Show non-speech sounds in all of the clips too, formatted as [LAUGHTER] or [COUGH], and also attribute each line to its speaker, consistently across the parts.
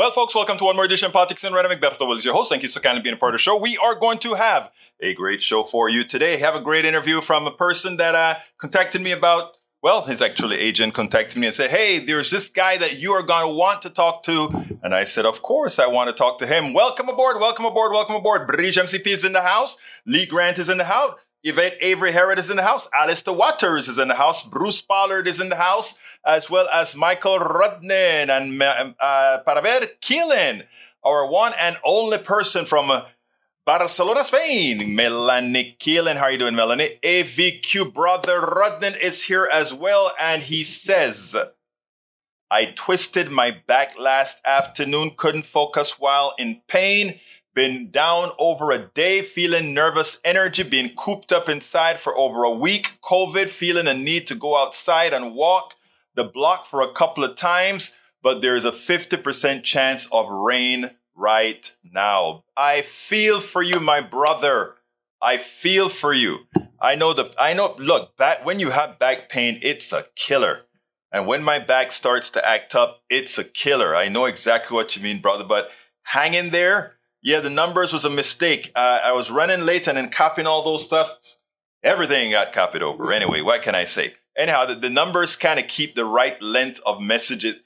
Speaker 1: Well, folks, welcome to one more edition of Politics Done Right. Egberto Willies, your host. Thank you so kindly being a part of the show. We are going to have a great show for you today. Have a great interview from a person that uh, contacted me about, well, his actually agent contacted me and said, hey, there's this guy that you are going to want to talk to. And I said, of course, I want to talk to him. Welcome aboard, welcome aboard, welcome aboard. Bridge MCP is in the house. Lee Grant is in the house. Yvette Avery Herod is in the house. Alistair Waters is in the house. Bruce Pollard is in the house, as well as Michael Rudnin and uh, Paraver Keelan, our one and only person from uh, Barcelona, Spain. Melanie Keelan. How are you doing, Melanie? AVQ brother Rudnin is here as well, and he says, I twisted my back last afternoon, couldn't focus while in pain. Been down over a day, feeling nervous energy, being cooped up inside for over a week. COVID, feeling a need to go outside and walk the block for a couple of times, but there's a 50% chance of rain right now. I feel for you, my brother. I feel for you. I know the, I know, look, back, when you have back pain, it's a killer. And when my back starts to act up, it's a killer. I know exactly what you mean, brother, but hang in there yeah, the numbers was a mistake. Uh, I was running late and then copying all those stuff. Everything got copied over. Anyway, what can I say? Anyhow, the, the numbers kind of keep the right length of messages.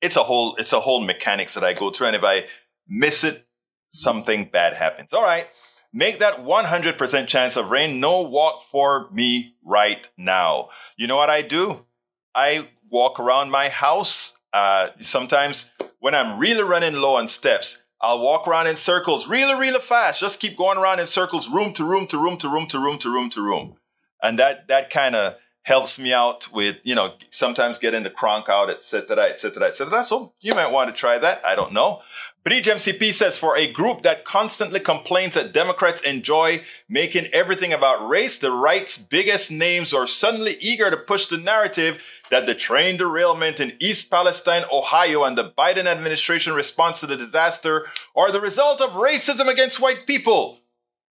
Speaker 1: It's a whole, it's a whole mechanics that I go through. And if I miss it, something bad happens. All right. Make that 100% chance of rain. No walk for me right now. You know what I do? I walk around my house. Uh, sometimes when I'm really running low on steps, I'll walk around in circles really, really fast. Just keep going around in circles, room to room to room to room to room to room to room. And that that kind of helps me out with, you know, sometimes getting the cronk out, etc., etc., etc. So you might want to try that. I don't know. Bridge MCP says for a group that constantly complains that Democrats enjoy making everything about race, the right's biggest names are suddenly eager to push the narrative that the train derailment in East Palestine, Ohio, and the Biden administration response to the disaster are the result of racism against white people.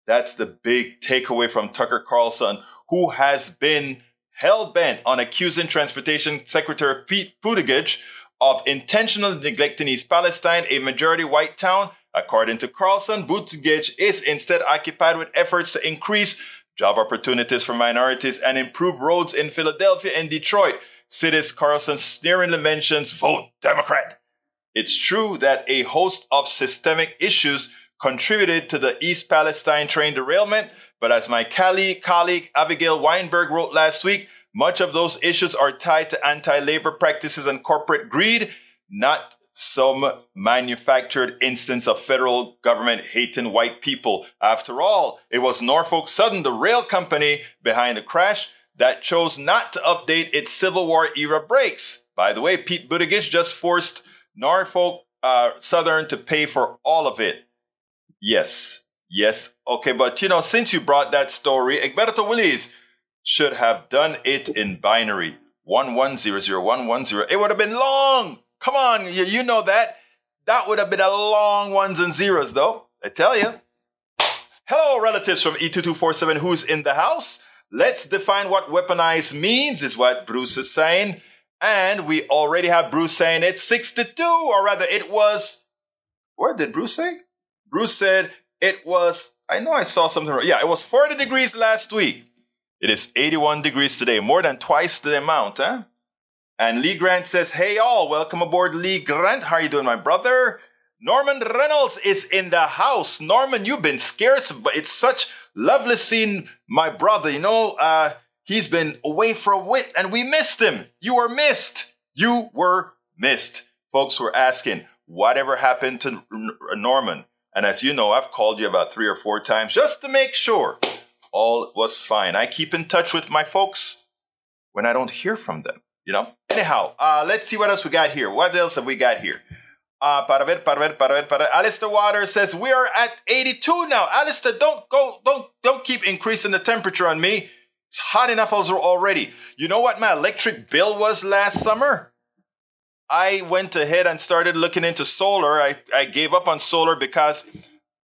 Speaker 1: That's the big takeaway from Tucker Carlson, who has been hell bent on accusing Transportation Secretary Pete Buttigieg of intentionally neglecting East Palestine, a majority white town. According to Carlson, Buttigieg is instead occupied with efforts to increase job opportunities for minorities and improve roads in Philadelphia and Detroit. Cities Carlson sneeringly mentions vote Democrat. It's true that a host of systemic issues contributed to the East Palestine train derailment, but as my colleague, colleague Abigail Weinberg wrote last week, much of those issues are tied to anti-labor practices and corporate greed, not some manufactured instance of federal government hating white people. After all, it was Norfolk Southern, the rail company behind the crash, that chose not to update its Civil War era brakes. By the way, Pete Buttigieg just forced Norfolk uh, Southern to pay for all of it. Yes, yes, okay, but you know, since you brought that story, Egberto Willies should have done it in binary. 1100110. It would have been long. Come on, you, you know that. That would have been a long ones and zeros, though. I tell you. Hello, relatives from E2247 who's in the house. Let's define what weaponized means, is what Bruce is saying. And we already have Bruce saying it's 62, or rather, it was. What did Bruce say? Bruce said it was. I know I saw something. Yeah, it was 40 degrees last week. It is 81 degrees today, more than twice the amount, huh? And Lee Grant says, Hey all, welcome aboard Lee Grant. How are you doing, my brother? Norman Reynolds is in the house. Norman, you've been scarce, but it's such lovely seeing my brother. You know, uh, he's been away for a while and we missed him. You were missed. You were missed. Folks were asking, whatever happened to Norman? And as you know, I've called you about three or four times just to make sure all was fine. I keep in touch with my folks when I don't hear from them, you know? Anyhow, uh, let's see what else we got here. What else have we got here? Uh, para ver, para ver, para ver, para Alistair Waters says we are at 82 now. Alistair, don't go, don't, don't keep increasing the temperature on me. It's hot enough already. You know what my electric bill was last summer? I went ahead and started looking into solar. I, I gave up on solar because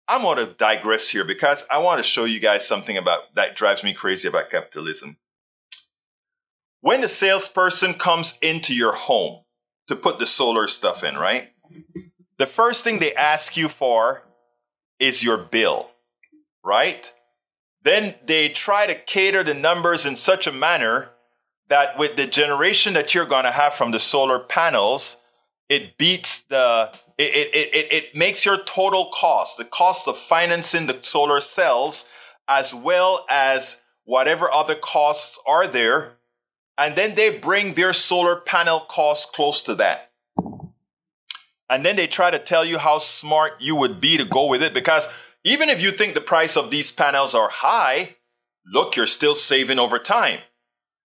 Speaker 1: I'm going to digress here because I want to show you guys something about that drives me crazy about capitalism. When the salesperson comes into your home to put the solar stuff in, right? the first thing they ask you for is your bill, right? Then they try to cater the numbers in such a manner that with the generation that you're going to have from the solar panels, it beats the, it, it, it, it makes your total cost, the cost of financing the solar cells, as well as whatever other costs are there. And then they bring their solar panel cost close to that. And then they try to tell you how smart you would be to go with it because even if you think the price of these panels are high, look, you're still saving over time.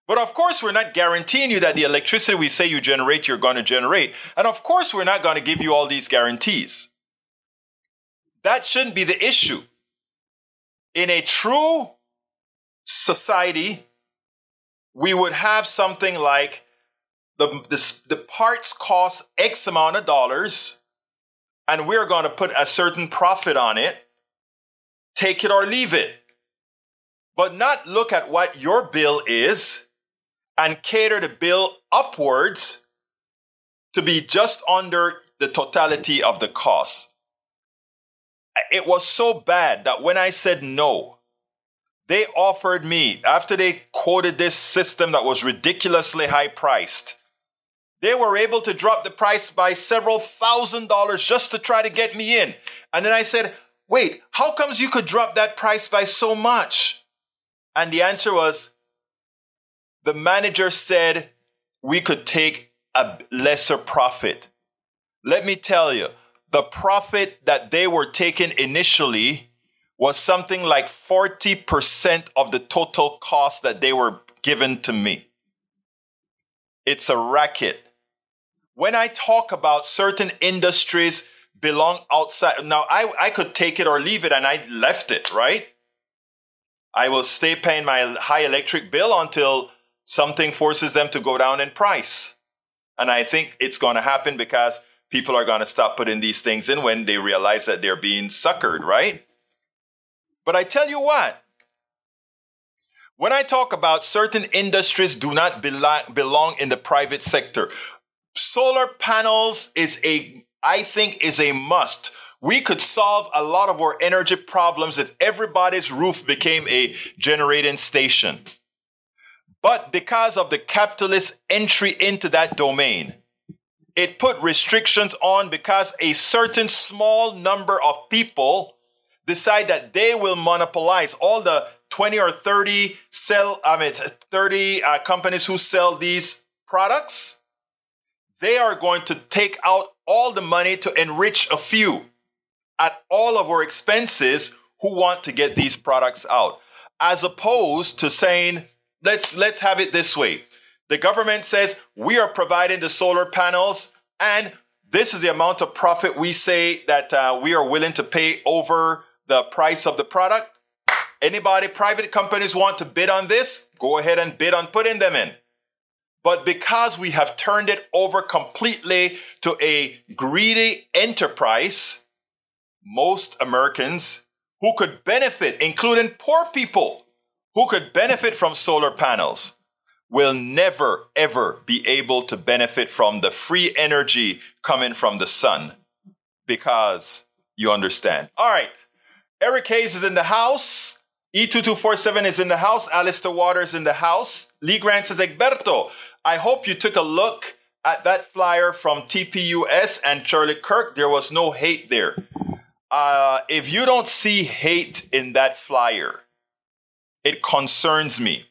Speaker 1: But of course, we're not guaranteeing you that the electricity we say you generate, you're going to generate. And of course, we're not going to give you all these guarantees. That shouldn't be the issue. In a true society, we would have something like the, the, the parts cost X amount of dollars, and we're going to put a certain profit on it. Take it or leave it. But not look at what your bill is and cater the bill upwards to be just under the totality of the cost. It was so bad that when I said no, they offered me, after they quoted this system that was ridiculously high priced, they were able to drop the price by several thousand dollars just to try to get me in. And then I said, wait, how comes you could drop that price by so much? And the answer was, the manager said we could take a lesser profit. Let me tell you, the profit that they were taking initially was something like 40% of the total cost that they were given to me. It's a racket. When I talk about certain industries belong outside, now I, I could take it or leave it and I left it, right? I will stay paying my high electric bill until something forces them to go down in price. And I think it's going to happen because people are going to stop putting these things in when they realize that they're being suckered, right? But I tell you what, when I talk about certain industries do not belong, in the private sector, solar panels is a, I think, is a must. We could solve a lot of our energy problems if everybody's roof became a generating station. But because of the capitalist entry into that domain, it put restrictions on because a certain small number of people decide that they will monopolize. All the 20 or 30 sell I mean 30 uh, companies who sell these products they are going to take out all the money to enrich a few at all of our expenses who want to get these products out as opposed to saying let's let's have it this way. The government says we are providing the solar panels, and this is the amount of profit we say that uh, we are willing to pay over the price of the product. Anybody, private companies want to bid on this? Go ahead and bid on putting them in. But because we have turned it over completely to a greedy enterprise, most Americans who could benefit, including poor people, who could benefit from solar panels will never, ever be able to benefit from the free energy coming from the sun because you understand. All right. Eric Hayes is in the house. E2247 is in the house. Alistair Waters in the house. Lee Grant says, Egberto, I hope you took a look at that flyer from TPUS and Charlie Kirk. There was no hate there. Uh, if you don't see hate in that flyer, it concerns me.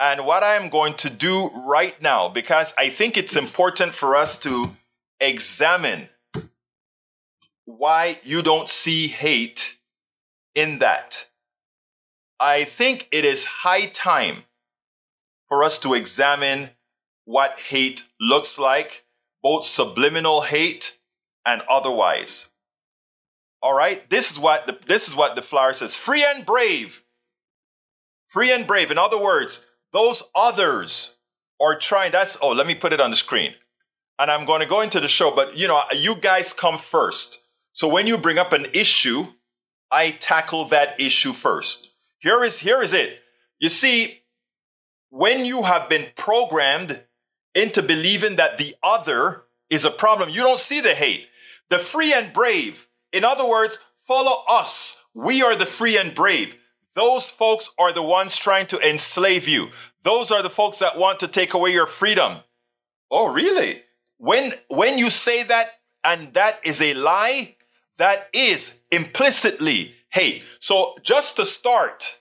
Speaker 1: And what I am going to do right now, because I think it's important for us to examine why you don't see hate in that. I think it is high time for us to examine what hate looks like, both subliminal hate and otherwise. All right, this is what the, this is what the flower says: free and brave Free and brave. In other words, those others are trying. That's, oh, let me put it on the screen. And I'm going to go into the show, but you know, you guys come first. So when you bring up an issue, I tackle that issue first. Here is, here is it. You see, when you have been programmed into believing that the other is a problem, you don't see the hate. The free and brave. In other words, follow us. We are the free and brave. Those folks are the ones trying to enslave you. Those are the folks that want to take away your freedom. Oh, really? When, when you say that and that is a lie, that is implicitly hate. So just to start,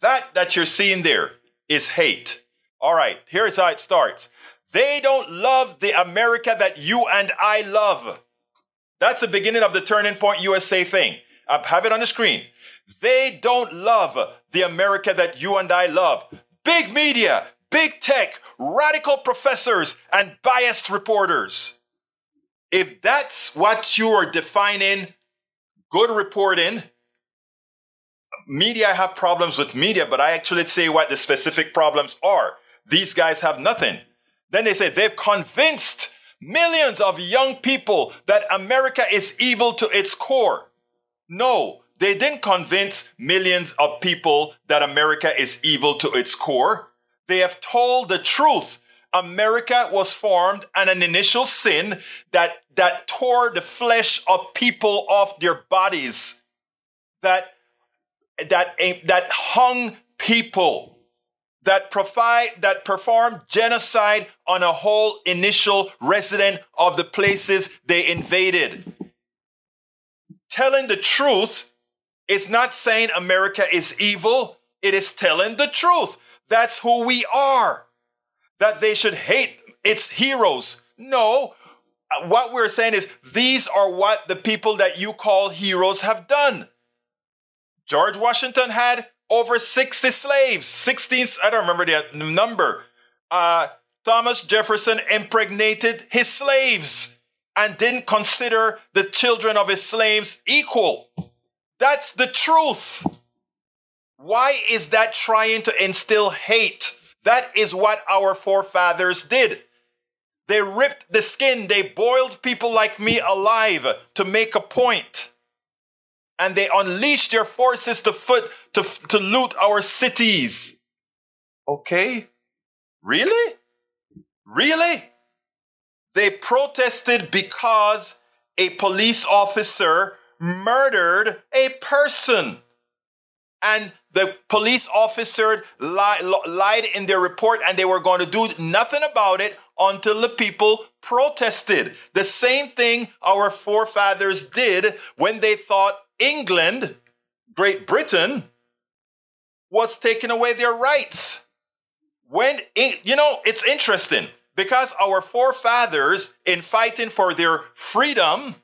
Speaker 1: that that you're seeing there is hate. All right, here's how it starts. They don't love the America that you and I love. That's the beginning of the Turning Point USA thing. I have it on the screen. They don't love the America that you and I love. Big media, big tech, radical professors, and biased reporters. If that's what you are defining good reporting, media have problems with media, but I actually say what the specific problems are. These guys have nothing. Then they say they've convinced millions of young people that America is evil to its core. No, they didn't convince millions of people that America is evil to its core. They have told the truth. America was formed and an initial sin that, that tore the flesh of people off their bodies, that, that, that hung people that provide that perform genocide on a whole initial resident of the places they invaded. Telling the truth is not saying America is evil, it is telling the truth. That's who we are. That they should hate its heroes. No, what we're saying is these are what the people that you call heroes have done. George Washington had over 60 slaves, 16, I don't remember the number. Uh, Thomas Jefferson impregnated his slaves and didn't consider the children of his slaves equal. That's the truth. Why is that trying to instill hate? That is what our forefathers did. They ripped the skin, they boiled people like me alive to make a point and they unleashed their forces to foot to, to loot our cities. Okay? Really? Really? They protested because a police officer murdered a person. And the police officer li- lied in their report and they were going to do nothing about it until the people protested. The same thing our forefathers did when they thought England, Great Britain, was taking away their rights. When, you know, it's interesting because our forefathers, in fighting for their freedom,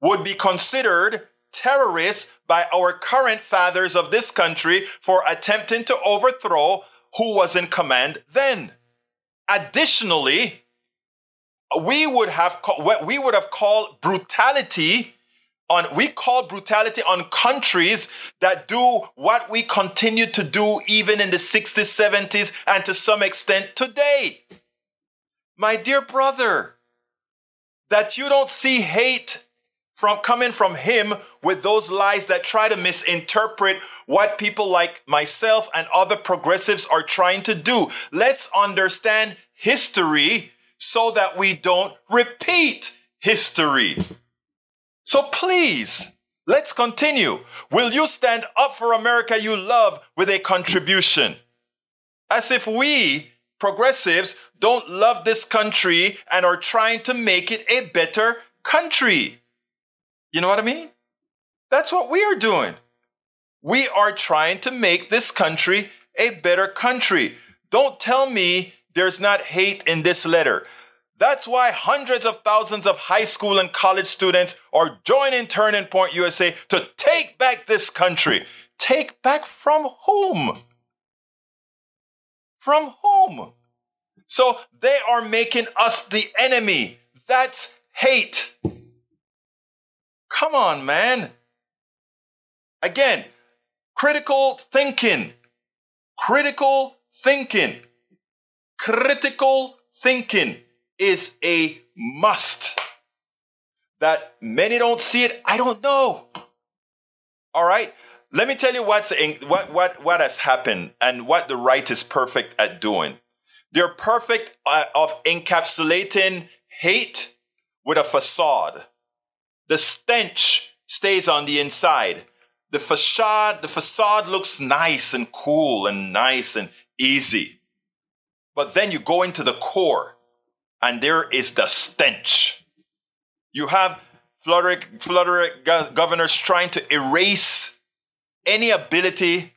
Speaker 1: would be considered terrorists by our current fathers of this country for attempting to overthrow who was in command then. Additionally, we would have we would have called brutality on we call brutality on countries that do what we continue to do even in the 60s 70s and to some extent today my dear brother that you don't see hate from coming from him with those lies that try to misinterpret what people like myself and other progressives are trying to do let's understand history so that we don't repeat history so please, let's continue. Will you stand up for America you love with a contribution? As if we, progressives, don't love this country and are trying to make it a better country. You know what I mean? That's what we are doing. We are trying to make this country a better country. Don't tell me there's not hate in this letter. That's why hundreds of thousands of high school and college students are joining Turning Point USA to take back this country. Take back from whom? From whom? So they are making us the enemy. That's hate. Come on, man. Again, critical thinking. Critical thinking. Critical thinking is a must. That many don't see it, I don't know. All right? Let me tell you what's in, what, what, what has happened and what the right is perfect at doing. They're perfect uh, of encapsulating hate with a facade. The stench stays on the inside. The facade, the facade looks nice and cool and nice and easy. But then you go into the core and there is the stench. You have Florida, Florida governors trying to erase any ability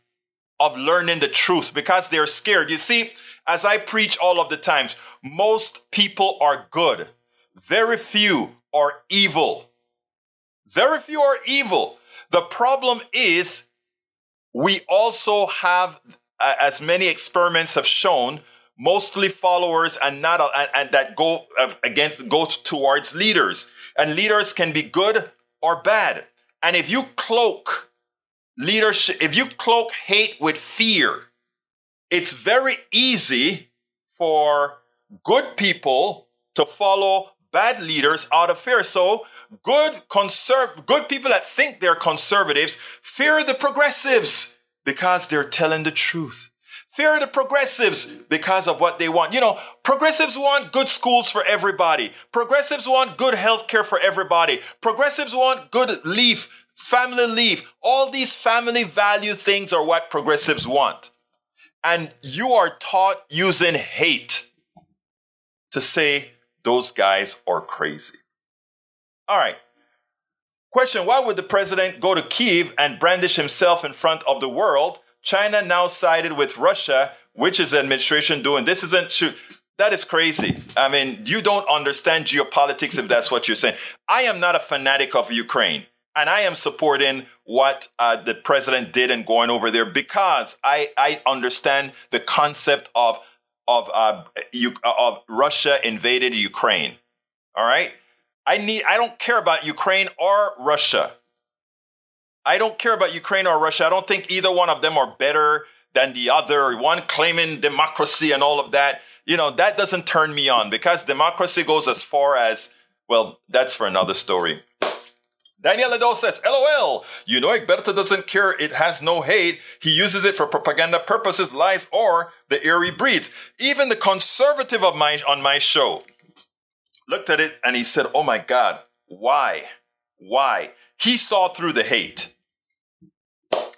Speaker 1: of learning the truth because they're scared. You see, as I preach all of the times, most people are good. Very few are evil. Very few are evil. The problem is we also have, uh, as many experiments have shown, mostly followers and not uh, and, and that go uh, against go towards leaders. And leaders can be good or bad. And if you cloak leadership, if you cloak hate with fear, it's very easy for good people to follow bad leaders out of fear. So good conserv- good people that think they're conservatives fear the progressives because they're telling the truth. Fear the progressives because of what they want. You know, progressives want good schools for everybody. Progressives want good health care for everybody. Progressives want good leave, family leave. All these family value things are what progressives want. And you are taught using hate to say those guys are crazy. All right. Question Why would the president go to Kiev and brandish himself in front of the world? China now sided with Russia, which is the administration doing. This isn't true. That is crazy. I mean, you don't understand geopolitics if that's what you're saying. I am not a fanatic of Ukraine, and I am supporting what uh, the president did in going over there because I, I understand the concept of of uh, you, of Russia invaded Ukraine. All right, I need. I don't care about Ukraine or Russia. I don't care about Ukraine or Russia. I don't think either one of them are better than the other. One claiming democracy and all of that. You know that doesn't turn me on because democracy goes as far as well. That's for another story. Daniel Lado says, LOL, you know Egberto doesn't care, it has no hate. He uses it for propaganda purposes, lies, or the eerie breeds. Even the conservative of my on my show looked at it and he said, Oh my God, why? Why? He saw through the hate.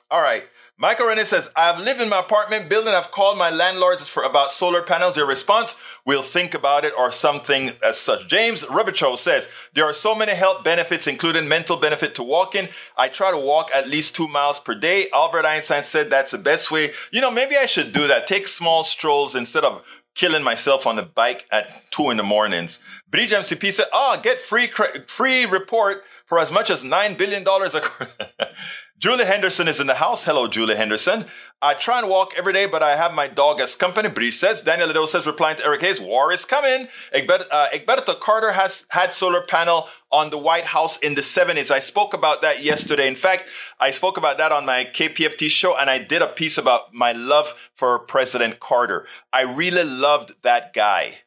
Speaker 1: All right. Michael Rennie says, I've lived in my apartment building. I've called my landlords for about solar panels. Their response, we'll think about it or something as such. James Rubicho says, there are so many health benefits, including mental benefit to walking. I try to walk at least two miles per day. Albert Einstein said that's the best way. You know, maybe I should do that. Take small strolls instead of killing myself on the bike at two in the mornings. Bridge MCP said, oh, get free, free report for as much as $9 billion. [LAUGHS] Julie Henderson is in the house. Hello, Julie Henderson. I try and walk every day, but I have my dog as company. Breach says. Daniel Lido says, replying to Eric Hayes, war is coming. Egberto, uh, Egberto Carter has had solar panel on the White House in the 70s. I spoke about that yesterday. In fact, I spoke about that on my KPFT show, and I did a piece about my love for President Carter. I really loved that guy.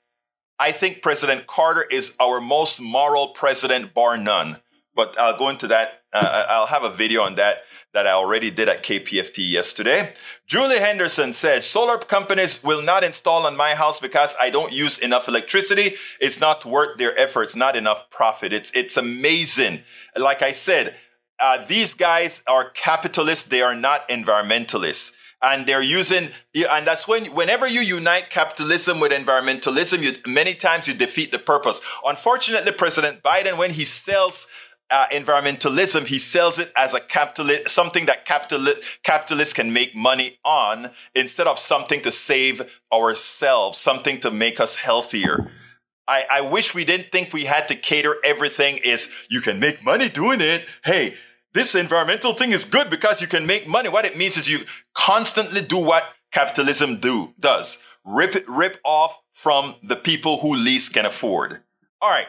Speaker 1: I think President Carter is our most moral president, bar none but I'll go into that. Uh, I'll have a video on that that I already did at KPFT yesterday. Julie Henderson said, solar companies will not install on my house because I don't use enough electricity. It's not worth their efforts, not enough profit. It's, it's amazing. Like I said, uh, these guys are capitalists. They are not environmentalists. And they're using, and that's when, whenever you unite capitalism with environmentalism, you, many times you defeat the purpose. Unfortunately, President Biden, when he sells uh, environmentalism, he sells it as a capitalist, something that capitalist, capitalists can make money on instead of something to save ourselves, something to make us healthier. I, I wish we didn't think we had to cater everything is you can make money doing it. Hey, this environmental thing is good because you can make money. What it means is you constantly do what capitalism do does. Rip it, rip off from the people who least can afford. All right.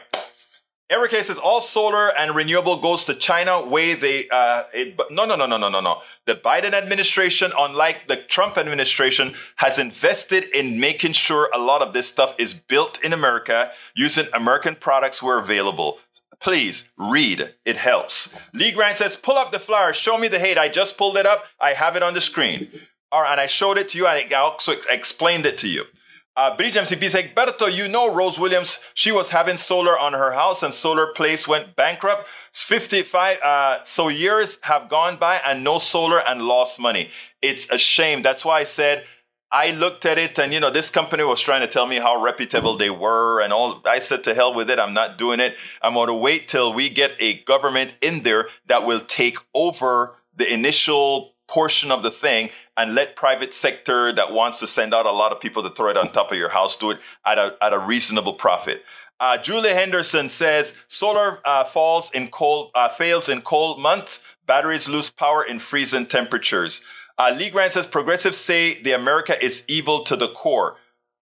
Speaker 1: Eric says all solar and renewable goes to China way they uh, it, no no no no no no no. The Biden administration unlike the Trump administration has invested in making sure a lot of this stuff is built in America using American products where available. Please read. It helps. Lee Grant says pull up the flyer. Show me the hate. I just pulled it up. I have it on the screen. All right and I showed it to you and I also explained it to you Uh, Bridge MCP says, Berto, you know Rose Williams, she was having solar on her house and Solar Place went bankrupt. 55, uh, so years have gone by and no solar and lost money. It's a shame. That's why I said, I looked at it and, you know, this company was trying to tell me how reputable they were and all. I said, to hell with it. I'm not doing it. I'm going to wait till we get a government in there that will take over the initial portion of the thing and let private sector that wants to send out a lot of people to throw it on top of your house do it at a, at a reasonable profit. Uh, Julie Henderson says solar uh, falls in cold, uh, fails in cold months. Batteries lose power in freezing temperatures. Uh, Lee Grant says progressives say the America is evil to the core.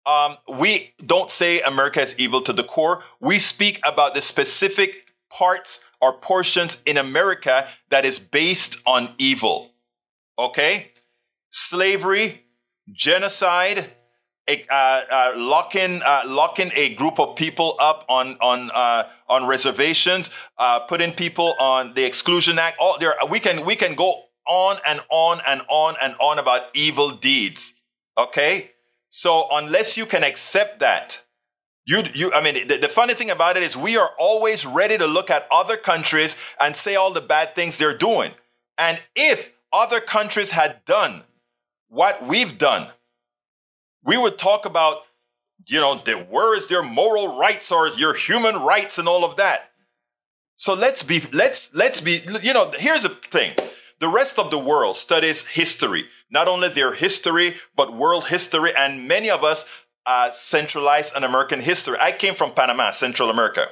Speaker 1: Um, we don't say America is evil to the core. We speak about the specific parts or portions in America that is based on evil. Okay? Slavery, genocide, uh, uh, locking uh, locking a group of people up on on uh, on reservations, uh, putting people on the Exclusion Act. All there, we can we can go on and on and on and on about evil deeds. Okay, so unless you can accept that, you you I mean the, the funny thing about it is we are always ready to look at other countries and say all the bad things they're doing, and if other countries had done what we've done we would talk about, you know, the, where is their moral rights or your human rights and all of that. So let's be, let's, let's be, you know, here's the thing. The rest of the world studies history, not only their history, but world history. And many of us uh, centralize on American history. I came from Panama, Central America.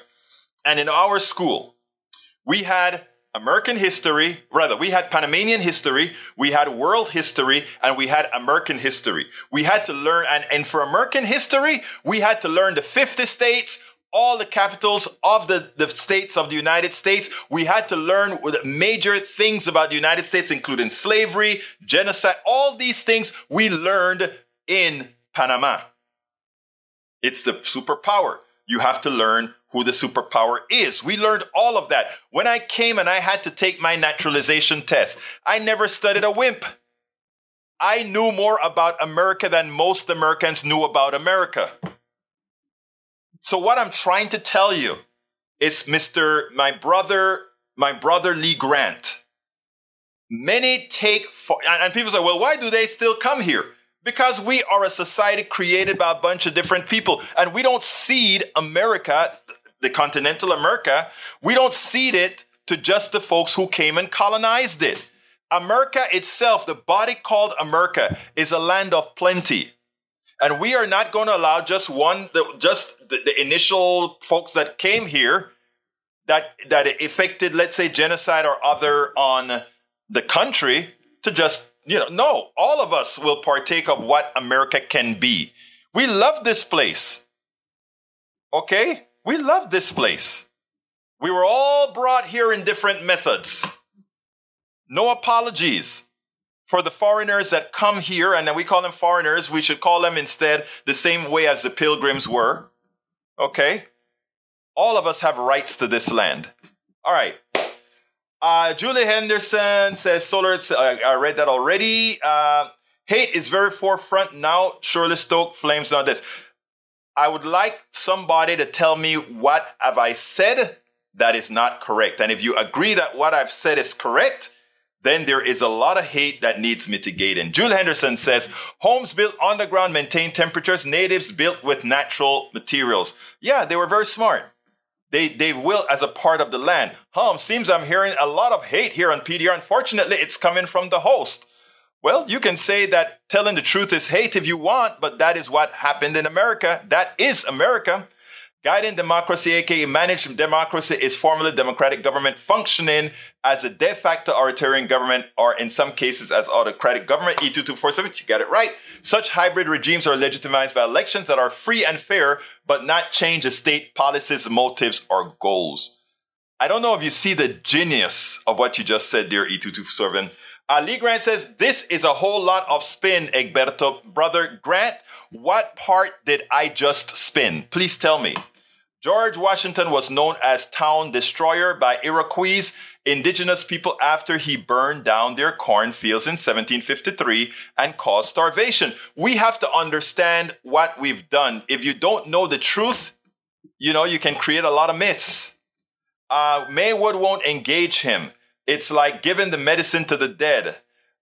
Speaker 1: And in our school, we had American history, rather, we had Panamanian history, we had world history, and we had American history. We had to learn, and, and for American history, we had to learn the 50 states, all the capitals of the, the states of the United States. We had to learn the major things about the United States, including slavery, genocide, all these things we learned in Panama. It's the superpower. You have to learn who the superpower is. We learned all of that. When I came and I had to take my naturalization test, I never studied a wimp. I knew more about America than most Americans knew about America. So what I'm trying to tell you is Mr. my brother, my brother Lee Grant. Many take for, and people say, well, why do they still come here? Because we are a society created by a bunch of different people and we don't seed America the continental America, we don't cede it to just the folks who came and colonized it. America itself, the body called America, is a land of plenty. And we are not going to allow just one, the, just the, the initial folks that came here that, that affected, let's say, genocide or other on the country to just, you know, no, all of us will partake of what America can be. We love this place. Okay? We love this place. We were all brought here in different methods. No apologies for the foreigners that come here, and we call them foreigners. We should call them instead the same way as the pilgrims were. Okay? All of us have rights to this land. All right. Uh, Julie Henderson says solar. Uh, I read that already. Uh, hate is very forefront now. Surely stoke flames on this. I would like somebody to tell me what have I said that is not correct. And if you agree that what I've said is correct, then there is a lot of hate that needs mitigating. Julie Henderson says, homes built underground maintain temperatures, natives built with natural materials. Yeah, they were very smart. They, they will as a part of the land. Hum, seems I'm hearing a lot of hate here on PDR. Unfortunately, it's coming from the host. Well, you can say that telling the truth is hate if you want, but that is what happened in America. That is America. Guiding democracy, aka managed democracy, is formally democratic government functioning as a de facto authoritarian government, or in some cases as autocratic government. E2247, you got it right. Such hybrid regimes are legitimized by elections that are free and fair, but not change the state policies, motives, or goals. I don't know if you see the genius of what you just said, dear E2247. Ali Grant says, This is a whole lot of spin, Egberto. Brother Grant, what part did I just spin? Please tell me. George Washington was known as town destroyer by Iroquois indigenous people after he burned down their cornfields in 1753 and caused starvation. We have to understand what we've done. If you don't know the truth, you know, you can create a lot of myths. Uh, Maywood won't engage him. It's like giving the medicine to the dead.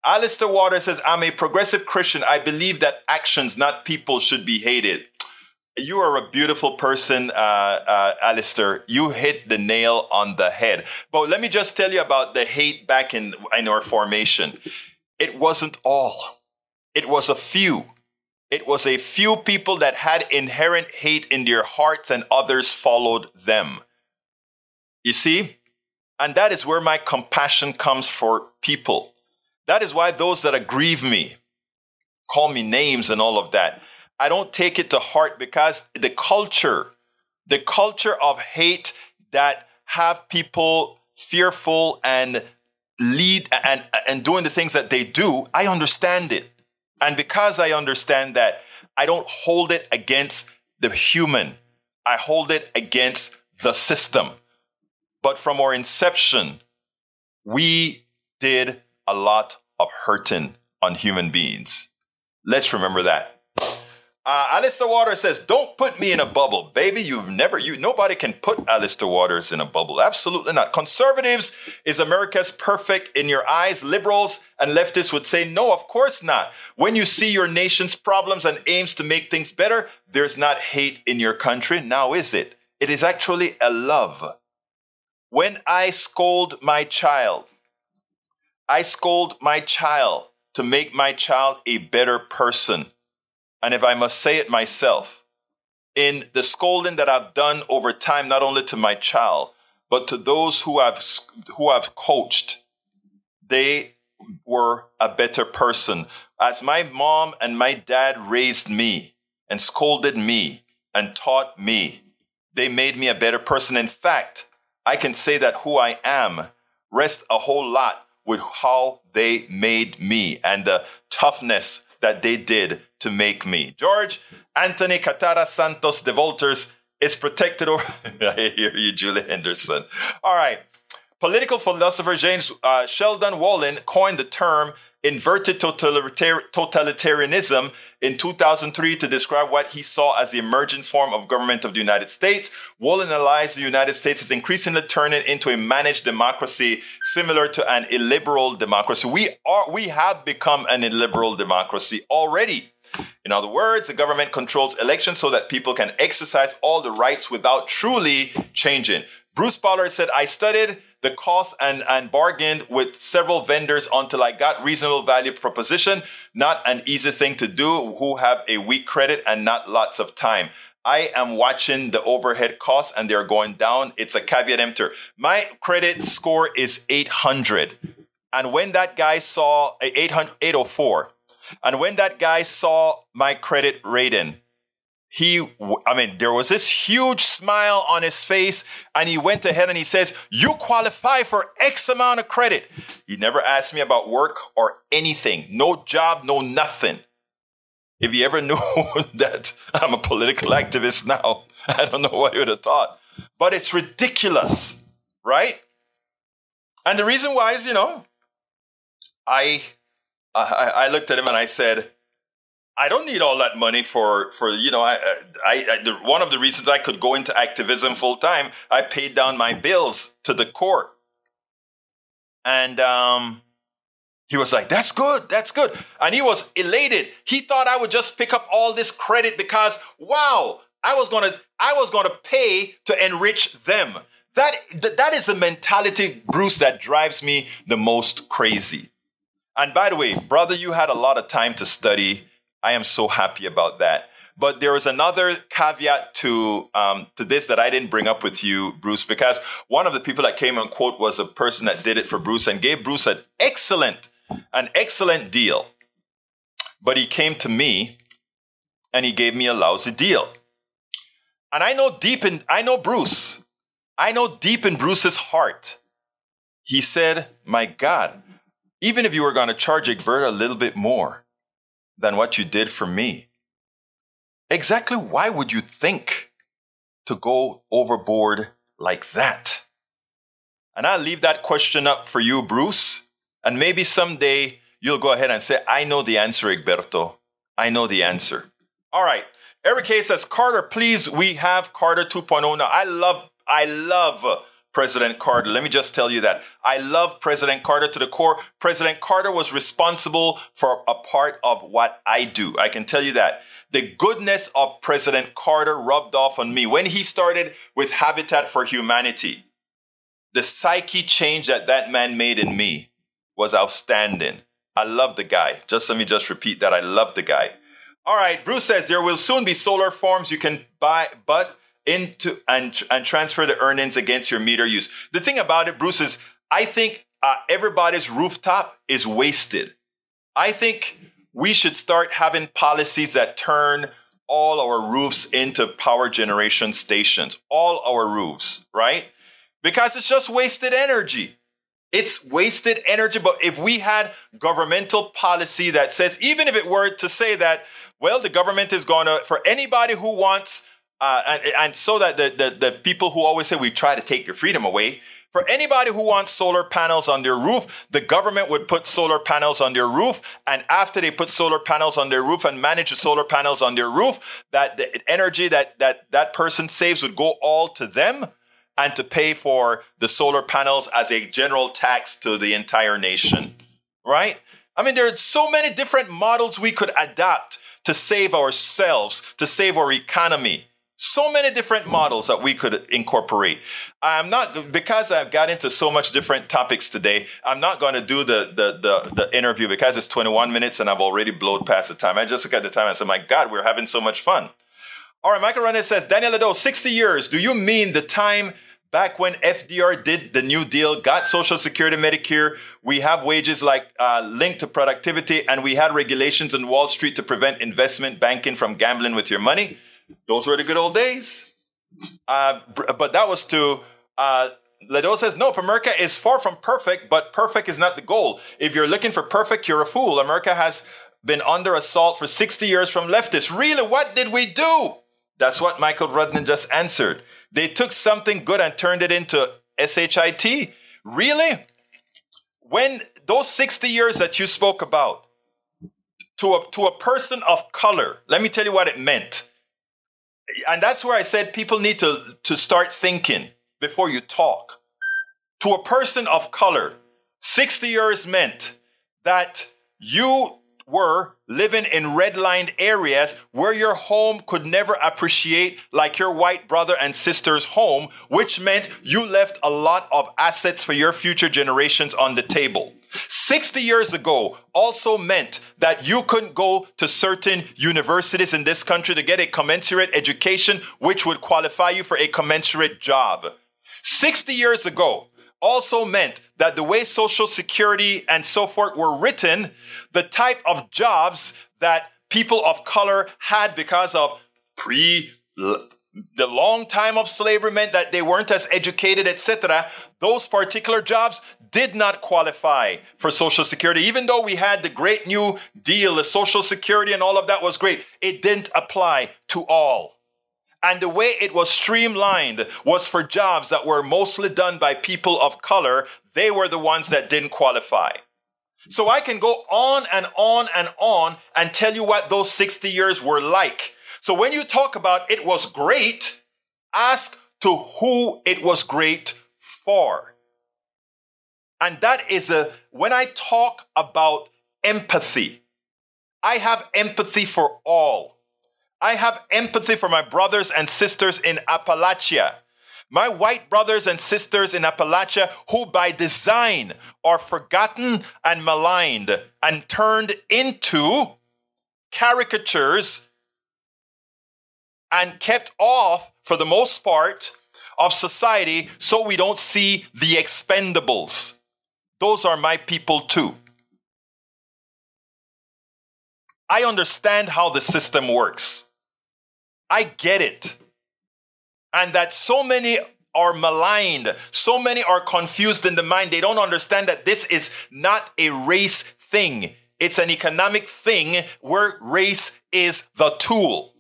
Speaker 1: Alistair Waters says, I'm a progressive Christian. I believe that actions, not people, should be hated. You are a beautiful person, uh, uh, Alistair. You hit the nail on the head. But let me just tell you about the hate back in, in our formation. It wasn't all. It was a few. It was a few people that had inherent hate in their hearts and others followed them. You see? And that is where my compassion comes for people. That is why those that aggrieve me, call me names and all of that, I don't take it to heart because the culture, the culture of hate that have people fearful and lead and, and doing the things that they do, I understand it. And because I understand that, I don't hold it against the human. I hold it against the system. But from our inception, we did a lot of hurting on human beings. Let's remember that. Uh, Alistair Waters says, "Don't put me in a bubble, baby. You've never, you, nobody can put Alistair Waters in a bubble. Absolutely not. Conservatives is America's perfect in your eyes. Liberals and leftists would say, no, of course not. When you see your nation's problems and aims to make things better, there's not hate in your country. Now is it? It is actually a love. When I scold my child, I scold my child to make my child a better person." And if I must say it myself, in the scolding that I've done over time, not only to my child, but to those who I've, who I've coached, they were a better person. As my mom and my dad raised me and scolded me and taught me, they made me a better person. In fact, I can say that who I am rests a whole lot with how they made me and the toughness that they did to make me. George Anthony Catara Santos de Volters is protected over. [LAUGHS] I hear you, Julie Henderson. All right. Political philosopher James uh, Sheldon Wolin coined the term inverted totalitarianism in 2003 to describe what he saw as the emergent form of government of the United States. Wolin analyzed the United States as increasingly turning into a managed democracy similar to an illiberal democracy. We are we have become an illiberal democracy already. In other words, the government controls elections so that people can exercise all the rights without truly changing. Bruce Pollard said, I studied the cost and, and bargained with several vendors until I got reasonable value proposition. Not an easy thing to do who have a weak credit and not lots of time. I am watching the overhead costs and they're going down. It's a caveat emptor. My credit score is 800. And when that guy saw 800, 804, and when that guy saw my credit rating, he, I mean, there was this huge smile on his face, and he went ahead and he says, You qualify for X amount of credit. He never asked me about work or anything, no job, no nothing. If he ever [LAUGHS] knew that I'm a political activist now, [LAUGHS] I don't know what he would have thought. But it's ridiculous, right? And the reason why is, you know, I I, I looked at him and I said, I don't need all that money for for you know I I, I the, one of the reasons I could go into activism full time I paid down my bills to the court. And um he was like that's good that's good. And he was elated. He thought I would just pick up all this credit because wow I was to I was to pay to enrich them. That that is the mentality Bruce that drives me the most crazy and by the way, brother, you had a lot of time to study. I am so happy about that. But there is another caveat to um, to this that I didn't bring up with you, Bruce, because one of the people that came and quote was a person that did it for Bruce and gave Bruce an excellent, an excellent deal. But he came to me and he gave me a lousy deal. And I know deep in I know Bruce. I know deep in Bruce's heart. He said, "My God, even if you were going to charge Egbert a little bit more than what you did for me, exactly why would you think to go overboard like that? And I'll leave that question up for you, Bruce. And maybe someday you'll go ahead and say, I know the answer, Egberto. I know the answer. All right. Eric K says, Carter, please, we have Carter 2.0 now. I love, I love President Carter. Let me just tell you that. I love President Carter to the core. President Carter was responsible for a part of what I do. I can tell you that. The goodness of President Carter rubbed off on me when he started with Habitat for Humanity. The psyche change that that man made in me was outstanding. I love the guy. Just let me just repeat that. I love the guy. All right, Bruce says there will soon be solar farms you can buy, but into and, and transfer the earnings against your meter use. The thing about it, Bruce, is I think uh, everybody's rooftop is wasted. I think we should start having policies that turn all our roofs into power generation stations, all our roofs, right? Because it's just wasted energy. It's wasted energy. But if we had governmental policy that says, even if it were to say that, well, the government is going to, for anybody who wants uh, and, and so that the, the, the people who always say we try to take your freedom away, for anybody who wants solar panels on their roof, the government would put solar panels on their roof. And after they put solar panels on their roof and manage the solar panels on their roof, that the energy that that, that person saves would go all to them and to pay for the solar panels as a general tax to the entire nation. Right? I mean, there are so many different models we could adapt to save ourselves, to save our economy so many different models that we could incorporate. I'm not because I've got into so much different topics today. I'm not going to do the, the the the interview because it's 21 minutes and I've already blown past the time. I just look at the time and say, "My God, we're having so much fun." All right, Michael René says, Daniel Lado, 60 years. Do you mean the time back when FDR did the New Deal, got Social Security, Medicare? We have wages like uh, linked to productivity, and we had regulations on Wall Street to prevent investment banking from gambling with your money. Those were the good old days. Uh, but that was to uh, Ledo says, no, America is far from perfect, but perfect is not the goal. If you're looking for perfect, you're a fool. America has been under assault for 60 years from leftists. Really, what did we do? That's what Michael Rudnin just answered. They took something good and turned it into SHIT. Really? When those 60 years that you spoke about, to a, to a person of color, let me tell you what it meant and that's where I said people need to, to start thinking before you talk. To a person of color, 60 years meant that you were living in redlined areas where your home could never appreciate like your white brother and sister's home, which meant you left a lot of assets for your future generations on the table. 60 years ago also meant that you couldn't go to certain universities in this country to get a commensurate education, which would qualify you for a commensurate job. 60 years ago also meant that the way Social Security and so forth were written, the type of jobs that people of color had because of pre the long time of slavery meant that they weren't as educated, etc. Those particular jobs did not qualify for Social Security. Even though we had the great new deal, the Social Security and all of that was great, it didn't apply to all. And the way it was streamlined was for jobs that were mostly done by people of color. They were the ones that didn't qualify. So I can go on and on and on and tell you what those 60 years were like. So when you talk about it was great, ask to who it was great for. And that is a, when I talk about empathy, I have empathy for all. I have empathy for my brothers and sisters in Appalachia. My white brothers and sisters in Appalachia who by design are forgotten and maligned and turned into caricatures and kept off, for the most part, of society so we don't see the expendables. Those are my people too. I understand how the system works. I get it. And that so many are maligned, so many are confused in the mind. They don't understand that this is not a race thing, it's an economic thing where race is the tool.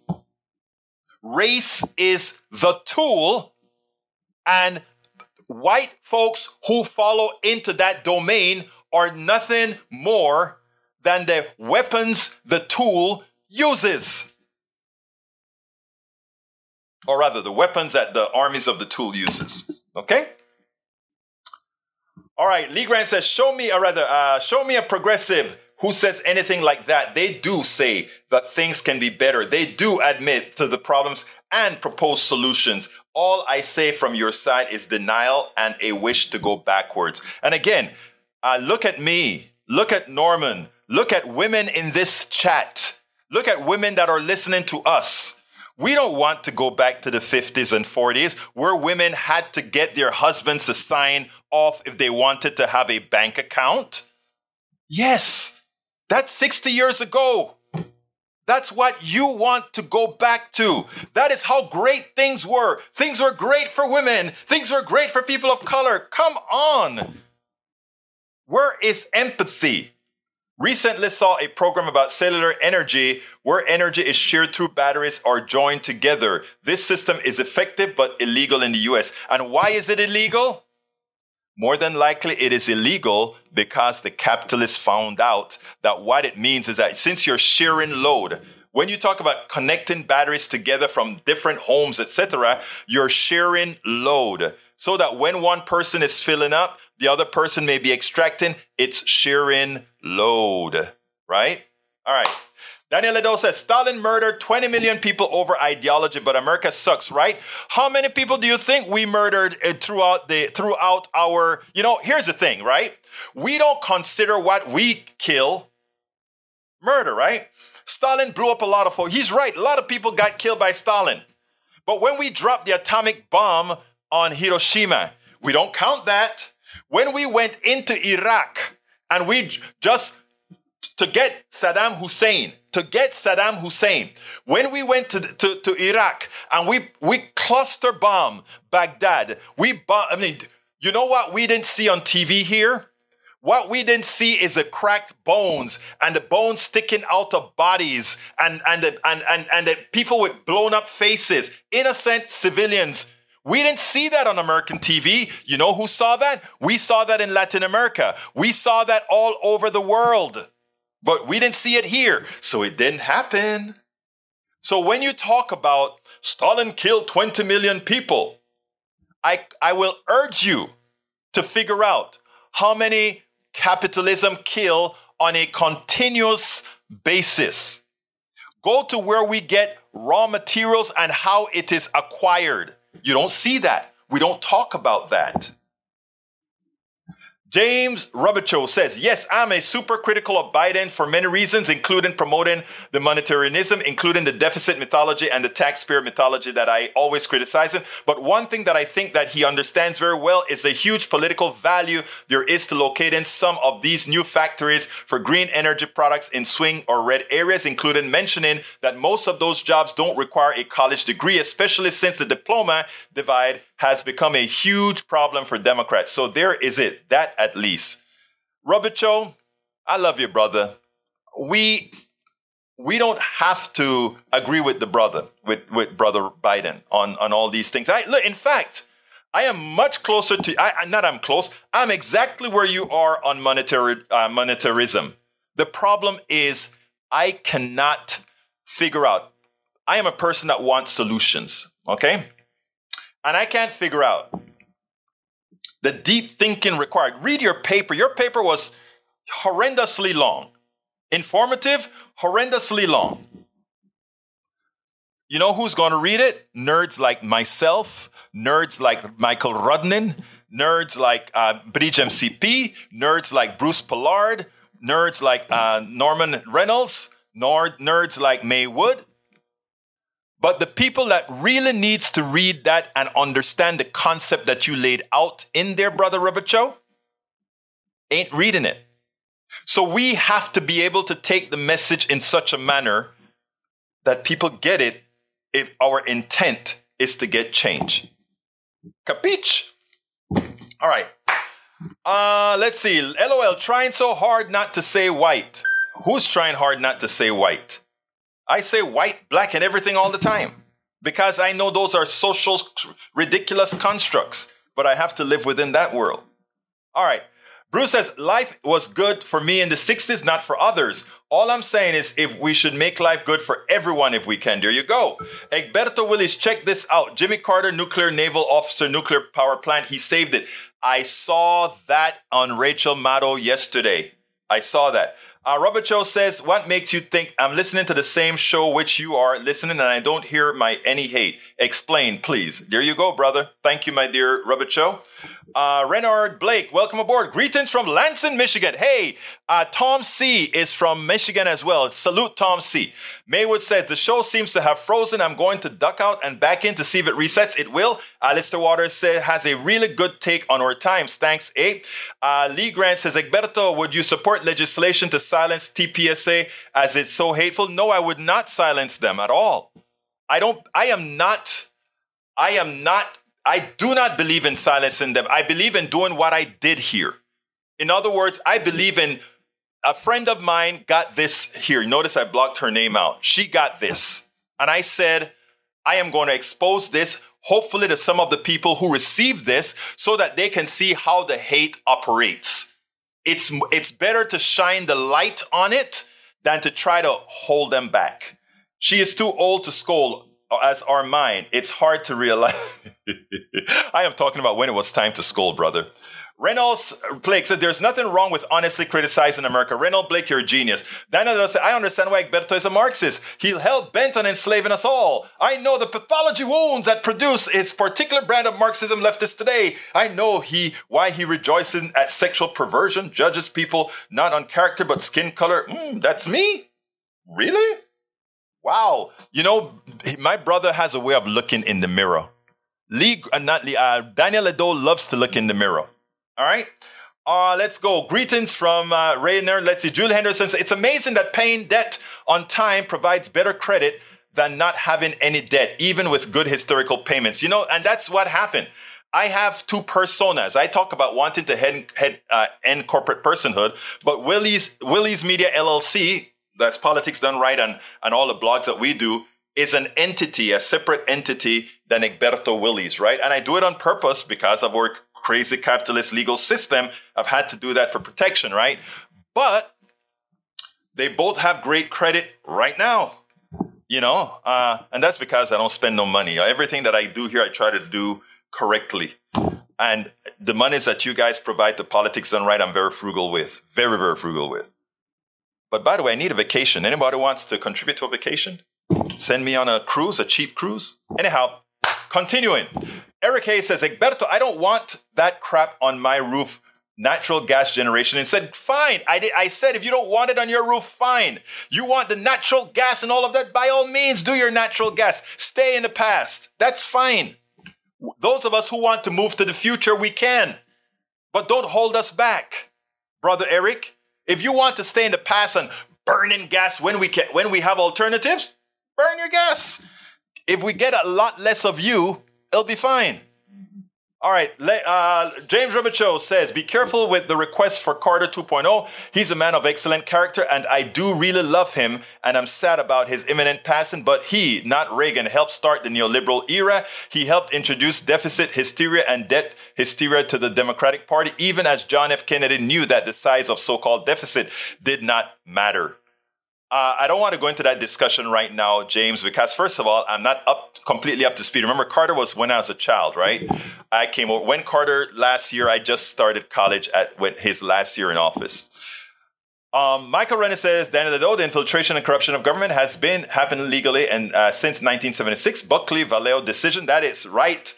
Speaker 1: race is the tool, and white folks who follow into that domain are nothing more than the weapons the tool uses. Or rather, the weapons that the armies of the tool uses. Okay? All right, Lee Grant says, show me, or rather, uh, show me a progressive who says anything like that. They do say that things can be better. They do admit to the problems and propose solutions. All I say from your side is denial and a wish to go backwards. And again, uh, look at me. Look at Norman. Look at women in this chat. Look at women that are listening to us. We don't want to go back to the 50s and 40s where women had to get their husbands to sign off if they wanted to have a bank account. Yes, that's 60 years ago. That's what you want to go back to. That is how great things were. Things were great for women. Things were great for people of color. Come on. Where is empathy? Recently saw a program about cellular energy where energy is shared through batteries or joined together. This system is effective but illegal in the US. And why is it illegal? More than likely, it is illegal because the capitalists found out that what it means is that since you're sharing load, when you talk about connecting batteries together from different homes, etc., you're sharing load so that when one person is filling up, the other person may be extracting. It's sharing load, right? All right. Daniel Ledo says Stalin murdered 20 million people over ideology, but America sucks, right? How many people do you think we murdered uh, throughout the throughout our? You know, here's the thing, right? We don't consider what we kill murder, right? Stalin blew up a lot of. He's right. A lot of people got killed by Stalin. But when we dropped the atomic bomb on Hiroshima, we don't count that. When we went into Iraq and we just to get Saddam Hussein, to get Saddam Hussein. When we went to, to, to Iraq and we, we cluster bomb Baghdad, we bomb, I mean, you know what we didn't see on TV here? What we didn't see is the cracked bones and the bones sticking out of bodies and, and, the, and, and, and the people with blown up faces, innocent civilians. We didn't see that on American TV. You know who saw that? We saw that in Latin America. We saw that all over the world. But we didn't see it here, so it didn't happen. So when you talk about Stalin killed 20 million people, I, I will urge you to figure out how many capitalism kill on a continuous basis. Go to where we get raw materials and how it is acquired. You don't see that. We don't talk about that. James Robichaud says, Yes, I'm a super critical of Biden for many reasons, including promoting the monetarianism, including the deficit mythology and the taxpayer mythology that I always criticize him. But one thing that I think that he understands very well is the huge political value there is to locating some of these new factories for green energy products in swing or red areas, including mentioning that most of those jobs don't require a college degree, especially since the diploma divide has become a huge problem for Democrats. So there is it, that at least. Robichaud, I love you, brother. We we don't have to agree with the brother, with, with brother Biden on, on all these things. I look, in fact, I am much closer to I not I'm close. I'm exactly where you are on monetary uh, monetarism. The problem is I cannot figure out. I am a person that wants solutions. Okay, and I can't figure out the deep thinking required. Read your paper. Your paper was horrendously long, informative, horrendously long. You know who's going to read it? Nerds like myself, nerds like Michael Rudnin, nerds like uh, Bridge MCP, nerds like Bruce Pollard, nerds like uh, Norman Reynolds, nerd, nerds like May Wood. But the people that really needs to read that and understand the concept that you laid out in there, Brother Robichaud, ain't reading it. So we have to be able to take the message in such a manner that people get it if our intent is to get change. Capiche? All right. Uh, let's see. LOL, trying so hard not to say white. Who's trying hard not to say white? I say white, black, and everything all the time. because I know those are social ridiculous constructs, but I have to live within that world. All right. Bruce says, life was good for me in the 60s, not for others. All I'm saying is if we should make life good for everyone if we can. There you go. Egberto Willies, check this out. Jimmy Carter, nuclear naval officer, nuclear power plant. He saved it. I saw that on Rachel Maddow yesterday. I saw that. Uh, Robert Cho says, What makes you think I'm listening to the same show which you are listening and I don't hear my any hate? Explain, please. There you go, brother. Thank you, my dear Robert Cho. Uh, Renard Blake, welcome aboard. Greetings from Lansing, Michigan. Hey, uh, Tom C is from Michigan as well. Salute, Tom C. Maywood says, The show seems to have frozen. I'm going to duck out and back in to see if it resets. It will. Alistair Waters says, has a really good take on our times. Thanks, A. Uh, Lee Grant says, Egberto, would you support legislation to silence TPSA as it's so hateful? No, I would not silence them at all. I don't, I am not, I am not I do not believe in silencing them. I believe in doing what I did here. In other words, I believe in a friend of mine got this here. Notice I blocked her name out. She got this. And I said, I am going to expose this, hopefully, to some of the people who received this so that they can see how the hate operates. It's, it's better to shine the light on it than to try to hold them back. She is too old to scold as our mind, it's hard to realize. [LAUGHS] I am talking about when it was time to scold, brother. Reynolds Blake said, There's nothing wrong with honestly criticizing America. Reynolds Blake, you're a genius. Daniel said, I understand why Egberto is a Marxist. He'll hell bent on enslaving us all. I know the pathology wounds that produce his particular brand of Marxism leftists today. I know he why he rejoices at sexual perversion, judges people not on character but skin color. Mm, that's me? Really? Wow. You know, my brother has a way of looking in the mirror. Lee, uh, not Lee, uh, Daniel Ado loves to look in the mirror. All right. Uh, let's go. Greetings from uh. Let's see. Julie Henderson It's amazing that paying debt on time provides better credit than not having any debt, even with good historical payments. You know, and that's what happened. I have two personas. I talk about wanting to head, head uh, end corporate personhood, but Willie's Willie's Media LLC that's politics done right and, and all the blogs that we do is an entity, a separate entity than Egberto Willies, right? And I do it on purpose because of our crazy capitalist legal system. I've had to do that for protection, right? But they both have great credit right now, you know, uh, and that's because I don't spend no money. Everything that I do here, I try to do correctly. And the monies that you guys provide to politics done right, I'm very frugal with, very, very frugal with. But by the way, I need a vacation. Anybody wants to contribute to a vacation? Send me on a cruise, a cheap cruise. Anyhow, continuing. Eric Hayes says, Egberto, I don't want that crap on my roof, natural gas generation. And said, fine. I, did, I said, if you don't want it on your roof, fine. You want the natural gas and all of that, by all means, do your natural gas. Stay in the past. That's fine. Those of us who want to move to the future, we can. But don't hold us back. Brother Eric, if you want to stay in the past and burning gas when we can, when we have alternatives, burn your gas. If we get a lot less of you, it'll be fine. All right, uh, James Robichaud says, be careful with the request for Carter 2.0. He's a man of excellent character, and I do really love him, and I'm sad about his imminent passing, but he, not Reagan, helped start the neoliberal era. He helped introduce deficit hysteria and debt hysteria to the Democratic Party, even as John F. Kennedy knew that the size of so-called deficit did not matter. Uh, I don't want to go into that discussion right now, James, because first of all, I'm not up completely up to speed. Remember, Carter was when I was a child, right? I came over when Carter last year. I just started college at when his last year in office. Um, Michael Renner says, Daniel Ado, the infiltration and corruption of government has been happening legally and uh, since 1976. Buckley Valeo decision. That is right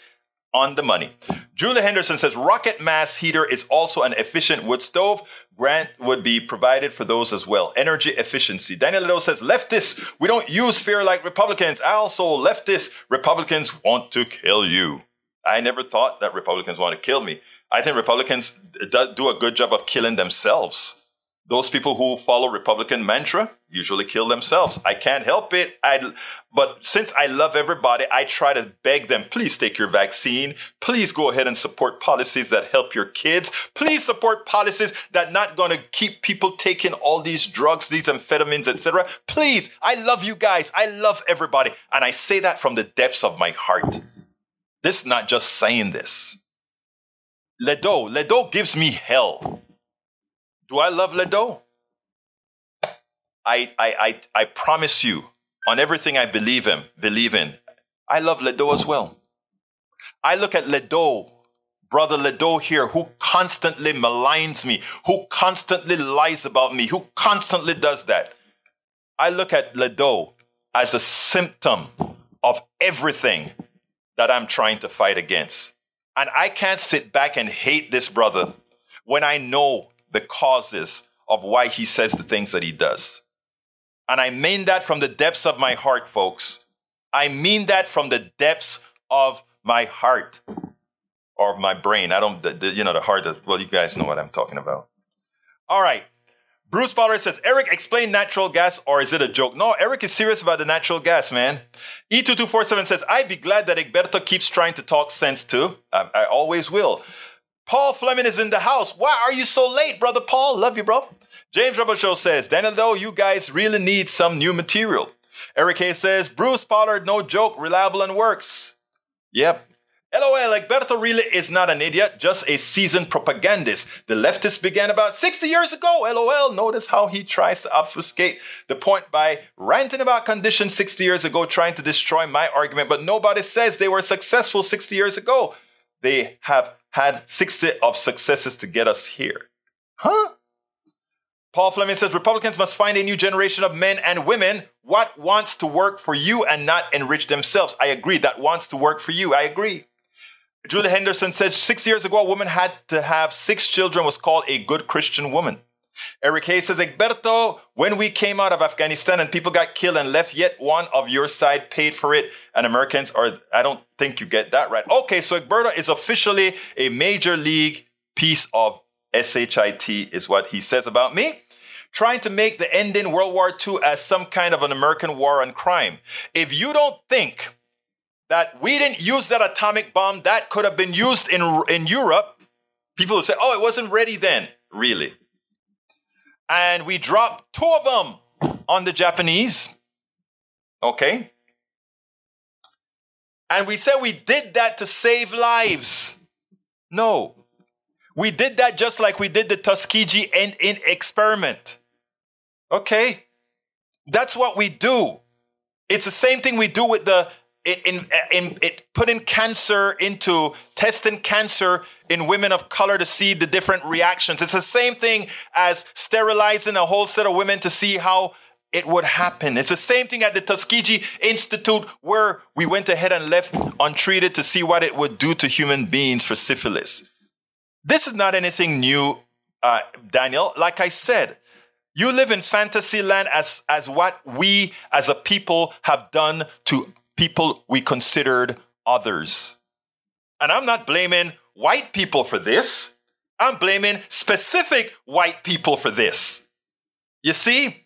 Speaker 1: on the money. Julie Henderson says rocket mass heater is also an efficient wood stove. Grant would be provided for those as well. Energy efficiency. Daniel Little says leftists, we don't use fear like Republicans. Also, leftists, Republicans want to kill you. I never thought that Republicans want to kill me. I think Republicans do a good job of killing themselves. Those people who follow Republican mantra, usually kill themselves. I can't help it. I, but since I love everybody, I try to beg them, please take your vaccine. Please go ahead and support policies that help your kids. Please support policies that not going to keep people taking all these drugs, these amphetamines, etc. Please, I love you guys. I love everybody. And I say that from the depths of my heart. This is not just saying this. Ledo, Ledo gives me hell. Do I love Ledo? I, I, I, I promise you, on everything I believe in, believe in, I love Ledo as well. I look at Ledo, brother Ledo here, who constantly maligns me, who constantly lies about me, who constantly does that. I look at Ledo as a symptom of everything that I'm trying to fight against. And I can't sit back and hate this brother when I know the causes of why he says the things that he does. And I mean that from the depths of my heart, folks. I mean that from the depths of my heart or my brain. I don't, the, the, you know, the heart, of, well, you guys know what I'm talking about. All right. Bruce Pollard says, Eric, explain natural gas or is it a joke? No, Eric is serious about the natural gas, man. E2247 says, I'd be glad that Egberto keeps trying to talk sense too. I, I always will. Paul Fleming is in the house. Why are you so late, brother Paul? Love you, bro. James Show says, Daniel, though, you guys really need some new material. Eric Hayes says, Bruce Pollard, no joke, reliable and works. Yep. LOL, Egberto really is not an idiot, just a seasoned propagandist. The leftist began about 60 years ago. LOL, notice how he tries to obfuscate the point by ranting about conditions 60 years ago, trying to destroy my argument, but nobody says they were successful 60 years ago. They have had 60 of successes to get us here. Huh? Paul Fleming says Republicans must find a new generation of men and women what wants to work for you and not enrich themselves. I agree. That wants to work for you. I agree. Julie Henderson said six years ago, a woman had to have six children was called a good Christian woman. Eric Hayes says, Egberto, when we came out of Afghanistan and people got killed and left, yet one of your side paid for it, and Americans are, I don't think you get that right. Okay, so Egberto is officially a major league piece of SHIT, is what he says about me trying to make the end in World War II as some kind of an American war on crime. If you don't think that we didn't use that atomic bomb that could have been used in, in Europe, people will say, oh, it wasn't ready then. Really? And we dropped two of them on the Japanese. Okay? And we said we did that to save lives. No. We did that just like we did the Tuskegee end in experiment. Okay? That's what we do. It's the same thing we do with the in, in, in, in, putting cancer into testing cancer in women of color to see the different reactions. It's the same thing as sterilizing a whole set of women to see how it would happen. It's the same thing at the Tuskegee Institute where we went ahead and left untreated to see what it would do to human beings for syphilis. This is not anything new, uh, Daniel. Like I said, you live in fantasy land as, as what we as a people have done to people we considered others. And I'm not blaming white people for this. I'm blaming specific white people for this. You see?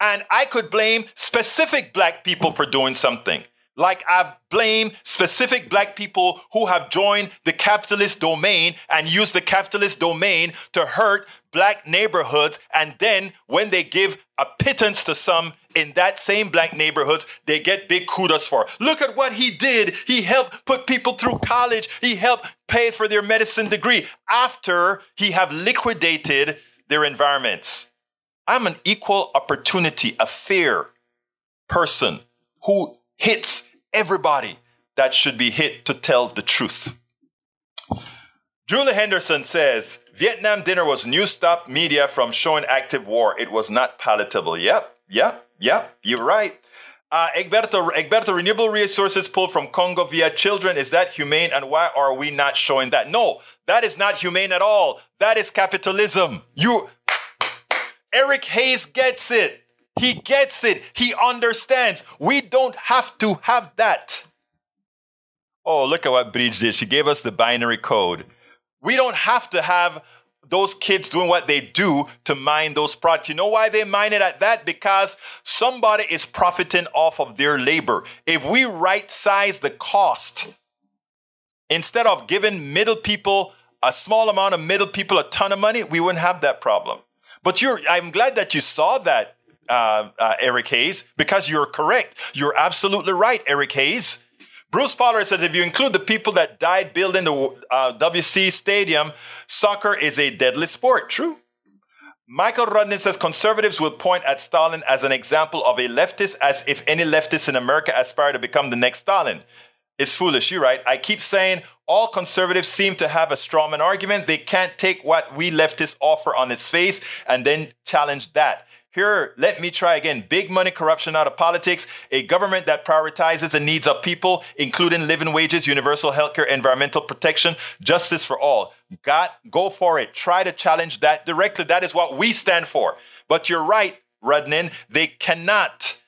Speaker 1: And I could blame specific black people for doing something. Like I blame specific black people who have joined the capitalist domain and use the capitalist domain to hurt black neighborhoods. And then when they give a pittance to some in that same black neighborhoods, they get big kudos for. Look at what he did. He helped put people through college. He helped pay for their medicine degree after he have liquidated their environments. I'm an equal opportunity, a fair person who hits everybody that should be hit to tell the truth. Julie Henderson says Vietnam dinner was new stop media from showing active war. It was not palatable. Yep, yep, yep, you're right. Uh, Egberto, Egberto, renewable resources pulled from Congo via children. Is that humane? And why are we not showing that? No, that is not humane at all. That is capitalism. You, Eric Hayes gets it. He gets it. He understands. We don't have to have that. Oh, look at what Bridge did. She gave us the binary code. We don't have to have those kids doing what they do to mine those products. You know why they mine it at that? Because somebody is profiting off of their labor. If we right size the cost, instead of giving middle people a small amount of middle people a ton of money, we wouldn't have that problem. But I'm glad that you saw that, uh, uh, Eric Hayes, because you're correct. You're absolutely right, Eric Hayes. Bruce Pollard says if you include the people that died building the uh, WC Stadium, soccer is a deadly sport. True. Michael Rudnin says conservatives will point at Stalin as an example of a leftist, as if any leftists in America aspire to become the next Stalin. It's foolish, you're right. I keep saying all conservatives seem to have a strawman argument. They can't take what we leftists offer on its face and then challenge that. Here, let me try again. Big money corruption out of politics, a government that prioritizes the needs of people, including living wages, universal healthcare, environmental protection, justice for all. Got, go for it. Try to challenge that directly. That is what we stand for. But you're right, Rudnin. They cannot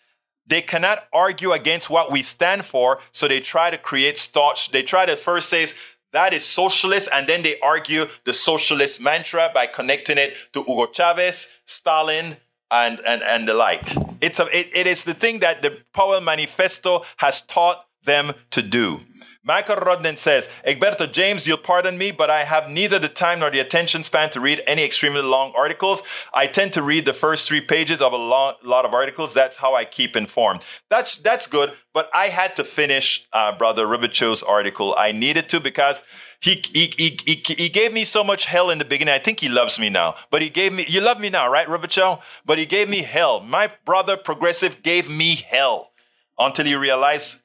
Speaker 1: they cannot argue against what we stand for, so they try to create starch. They try to first say that is socialist, and then they argue the socialist mantra by connecting it to Hugo Chavez, Stalin, and, and, and the like. It's a, it, it is the thing that the Powell Manifesto has taught them to do. Michael Rodden says, Egberto James, you'll pardon me, but I have neither the time nor the attention span to read any extremely long articles. I tend to read the first three pages of a long, lot of articles. That's how I keep informed. That's, that's good, but I had to finish uh, Brother Robichaud's article. I needed to because he, he, he, he, he gave me so much hell in the beginning. I think he loves me now, but he gave me, you love me now, right, Robichaud? But he gave me hell. My brother progressive gave me hell until he realized,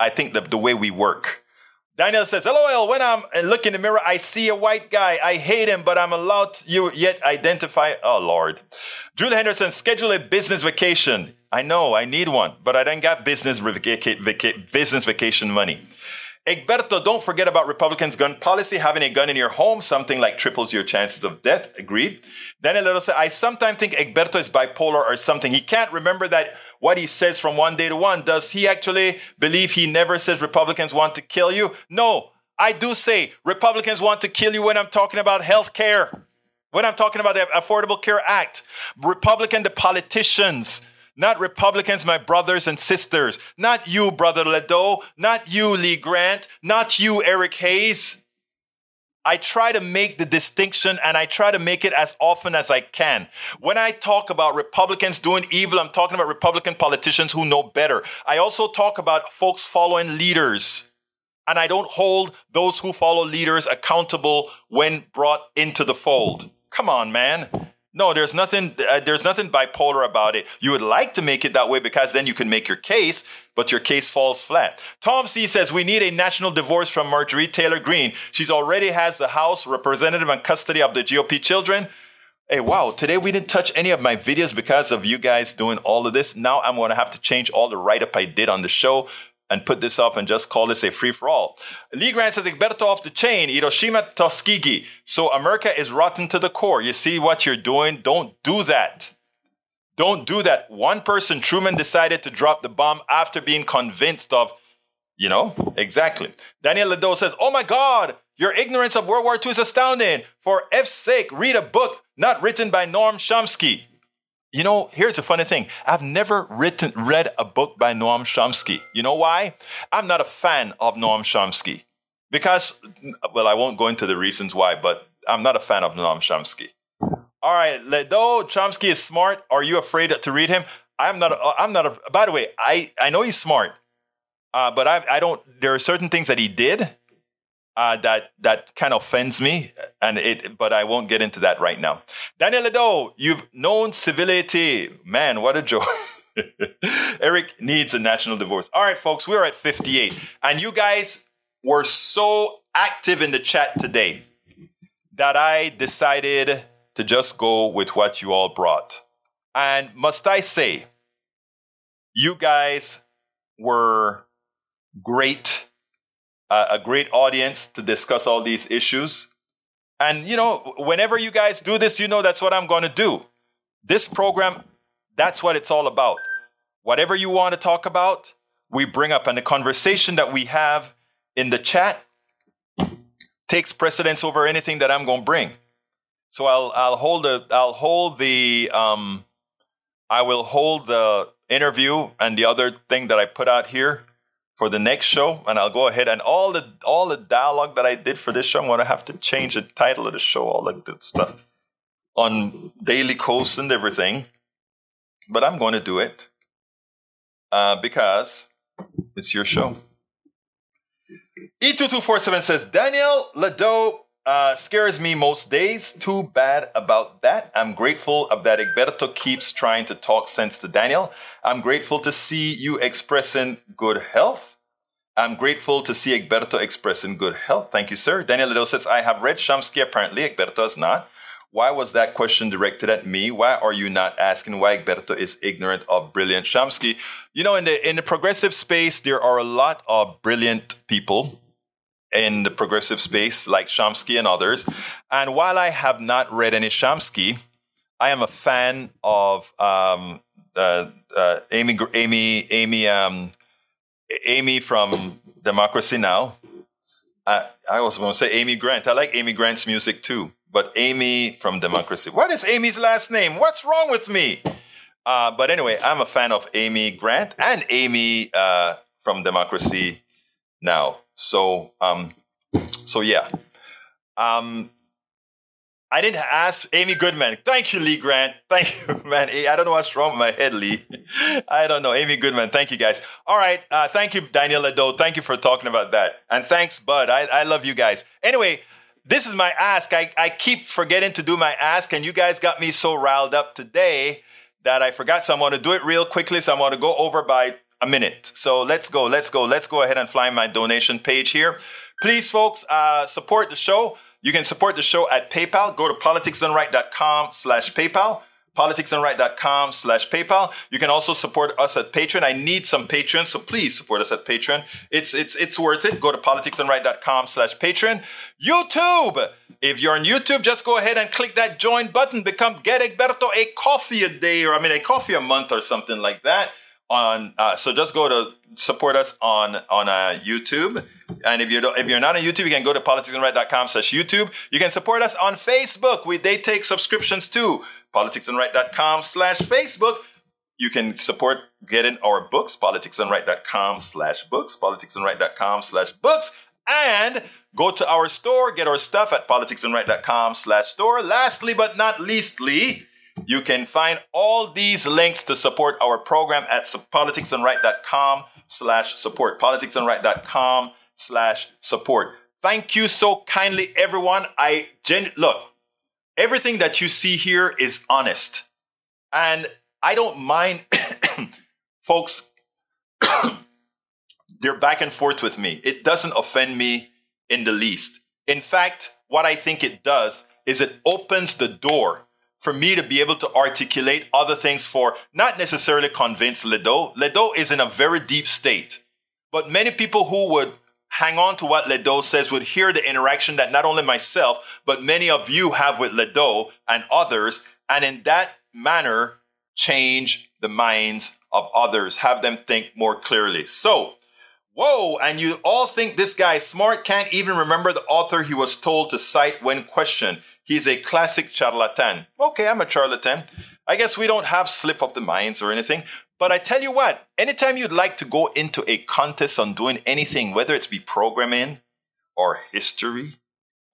Speaker 1: I think the, the way we work. Daniel says, LOL, when I'm uh, look in the mirror, I see a white guy. I hate him, but I'm allowed to you yet identify. Oh, Lord. Julie Henderson, schedule a business vacation. I know, I need one, but I don't got business, vaca- vaca- business vacation money. Egberto, don't forget about Republicans' gun policy. Having a gun in your home, something like triples your chances of death. Agreed. Daniel Little said, I sometimes think Egberto is bipolar or something. He can't remember that what he says from one day to one. Does he actually believe he never says Republicans want to kill you? No, I do say Republicans want to kill you when I'm talking about health care, when I'm talking about the Affordable Care Act. Republican, the politicians, not Republicans, my brothers and sisters. Not you, Brother Ledo. Not you, Lee Grant. Not you, Eric Hayes. I try to make the distinction and I try to make it as often as I can. When I talk about Republicans doing evil, I'm talking about Republican politicians who know better. I also talk about folks following leaders. And I don't hold those who follow leaders accountable when brought into the fold. Come on, man. No, there's nothing. Uh, there's nothing bipolar about it. You would like to make it that way because then you can make your case, but your case falls flat. Tom C says we need a national divorce from Marjorie Taylor Greene. She's already has the House representative and custody of the GOP children. Hey, wow, today we didn't touch any of my videos because of you guys doing all of this. Now I'm going to have to change all the write up I did on the show and put this up and just call this a free for all. Lee Grant says Egberto off the chain, Hiroshima Tuskegee. So America is rotten to the core. You see what you're doing? Don't do that. Don't do that. One person, Truman, decided to drop the bomb after being convinced of, you know, exactly. Daniel Ledo says, Oh my God, your ignorance of World War II is astounding. For F's sake, read a book not written by Noam Chomsky. You know, here's the funny thing. I've never written, read a book by Noam Chomsky. You know why? I'm not a fan of Noam Chomsky. Because, well, I won't go into the reasons why, but I'm not a fan of Noam Chomsky. All right, though Chomsky is smart, are you afraid to read him? I'm not. A, I'm not. A, by the way, I I know he's smart, uh, but I I don't. There are certain things that he did uh, that that kind of offends me, and it. But I won't get into that right now. Daniel Ledo, you've known civility, man. What a joy. [LAUGHS] Eric needs a national divorce. All right, folks, we're at 58, and you guys were so active in the chat today that I decided to just go with what you all brought. And must I say, you guys were great uh, a great audience to discuss all these issues. And, you know, whenever you guys do this, you know that's what I'm going to do. This program, that's what it's all about. Whatever you want to talk about, we bring up. And the conversation that we have in the chat takes precedence over anything that I'm going to bring. So I'll I'll hold the I'll hold the um, I will hold the interview and the other thing that I put out here for the next show, and I'll go ahead and all the all the dialogue that I did for this show. I'm gonna have to change the title of the show, all that stuff on Daily Kos and everything. But I'm going to do it uh, because it's your show. E2247 says Daniel Lado uh, scares me most days. Too bad about that. I'm grateful that Egberto keeps trying to talk sense to Daniel. I'm grateful to see you expressing good health. I'm grateful to see Egberto expressing good health. Thank you, sir. Daniel Lido says, I have read Shamsky. Apparently, Egberto has not. Why was that question directed at me? Why are you not asking why Egberto is ignorant of brilliant Shamsky? You know, in the in the progressive space, there are a lot of brilliant people in the progressive space, like Chomsky and others. And while I have not read any Chomsky, I am a fan of um, uh, uh, Amy, Amy, Amy, um, Amy from Democracy Now. I, I was going to say Amy Grant. I like Amy Grant's music too but Amy from Democracy. What is Amy's last name? What's wrong with me? Uh, but anyway, I'm a fan of Amy Grant and Amy uh, from Democracy Now. So, um, so yeah. Um, I didn't ask Amy Goodman. Thank you, Lee Grant. Thank you, [LAUGHS] man. I don't know what's wrong with my head, Lee. I don't know. Amy Goodman. Thank you, guys. All right. Uh, thank you, Daniel Lado. Thank you for talking about that. And thanks, Bud. I, I love you guys. Anyway, this is my ask. I, I keep forgetting to do my ask, and you guys got me so riled up today that I forgot. So I'm going to do it real quickly. So I'm going to go over by a minute. So let's go, let's go, let's go ahead and fly my donation page here. Please, folks, uh, support the show. You can support the show at PayPal. Go to politicsdoneright.com slash PayPal politicsdoneright.com slash PayPal. You can also support us at Patreon. I need some patrons, so please support us at Patreon. It's it's it's worth it. Go to politicsdoneright.com slash Patreon. YouTube. If you're on YouTube, just go ahead and click that join button. Become Get Egberto a coffee a day, or I mean a coffee a month or something like that. On uh, so just go to support us on on uh, YouTube. And if you don't, if you're not on YouTube, you can go to politicsdoneright.com slash YouTube. You can support us on Facebook. We they take subscriptions too politicsdoneright.com slash Facebook. You can support getting our books, politicsdoneright.com slash books, politicsdoneright.com slash books, and go to our store, get our stuff at politicsdoneright.com slash store. Lastly, but not leastly, you can find all these links to support our program at politicsdoneright.com slash support, politicsdoneright.com slash support. Thank you so kindly, everyone. I gen- look, everything that you see here is honest. And I don't mind [COUGHS] folks, [COUGHS] they're back and forth with me. It doesn't offend me in the least. In fact, what I think it does is it opens the door for me to be able to articulate other things for not necessarily convince Ledo. Ledo is in a very deep state, but many people who would hang on to what Ledo says would hear the interaction that not only myself, but many of you have with Ledo and others, and in that manner, change the minds of others, have them think more clearly. So, whoa, and you all think this guy is smart, can't even remember the author he was told to cite when questioned. He's a classic charlatan. Okay, I'm a charlatan. I guess we don't have slip of the minds or anything, but I tell you what, anytime you'd like to go into a contest on doing anything, whether it's be programming or history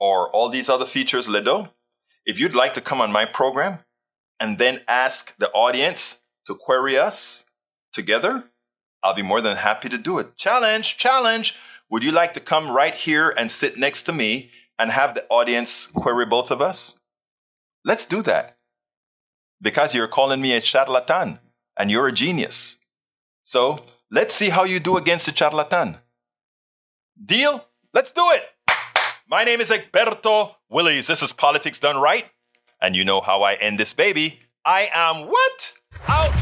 Speaker 1: or all these other features, Ledo, if you'd like to come on my program and then ask the audience to query us together, I'll be more than happy to do it. Challenge, challenge. Would you like to come right here and sit next to me and have the audience query both of us? Let's do that. Because you're calling me a charlatan and you're a genius. So let's see how you do against the charlatan. Deal? Let's do it. My name is Egberto Willies. This is Politics Done Right. And you know how I end this baby. I am what? Out.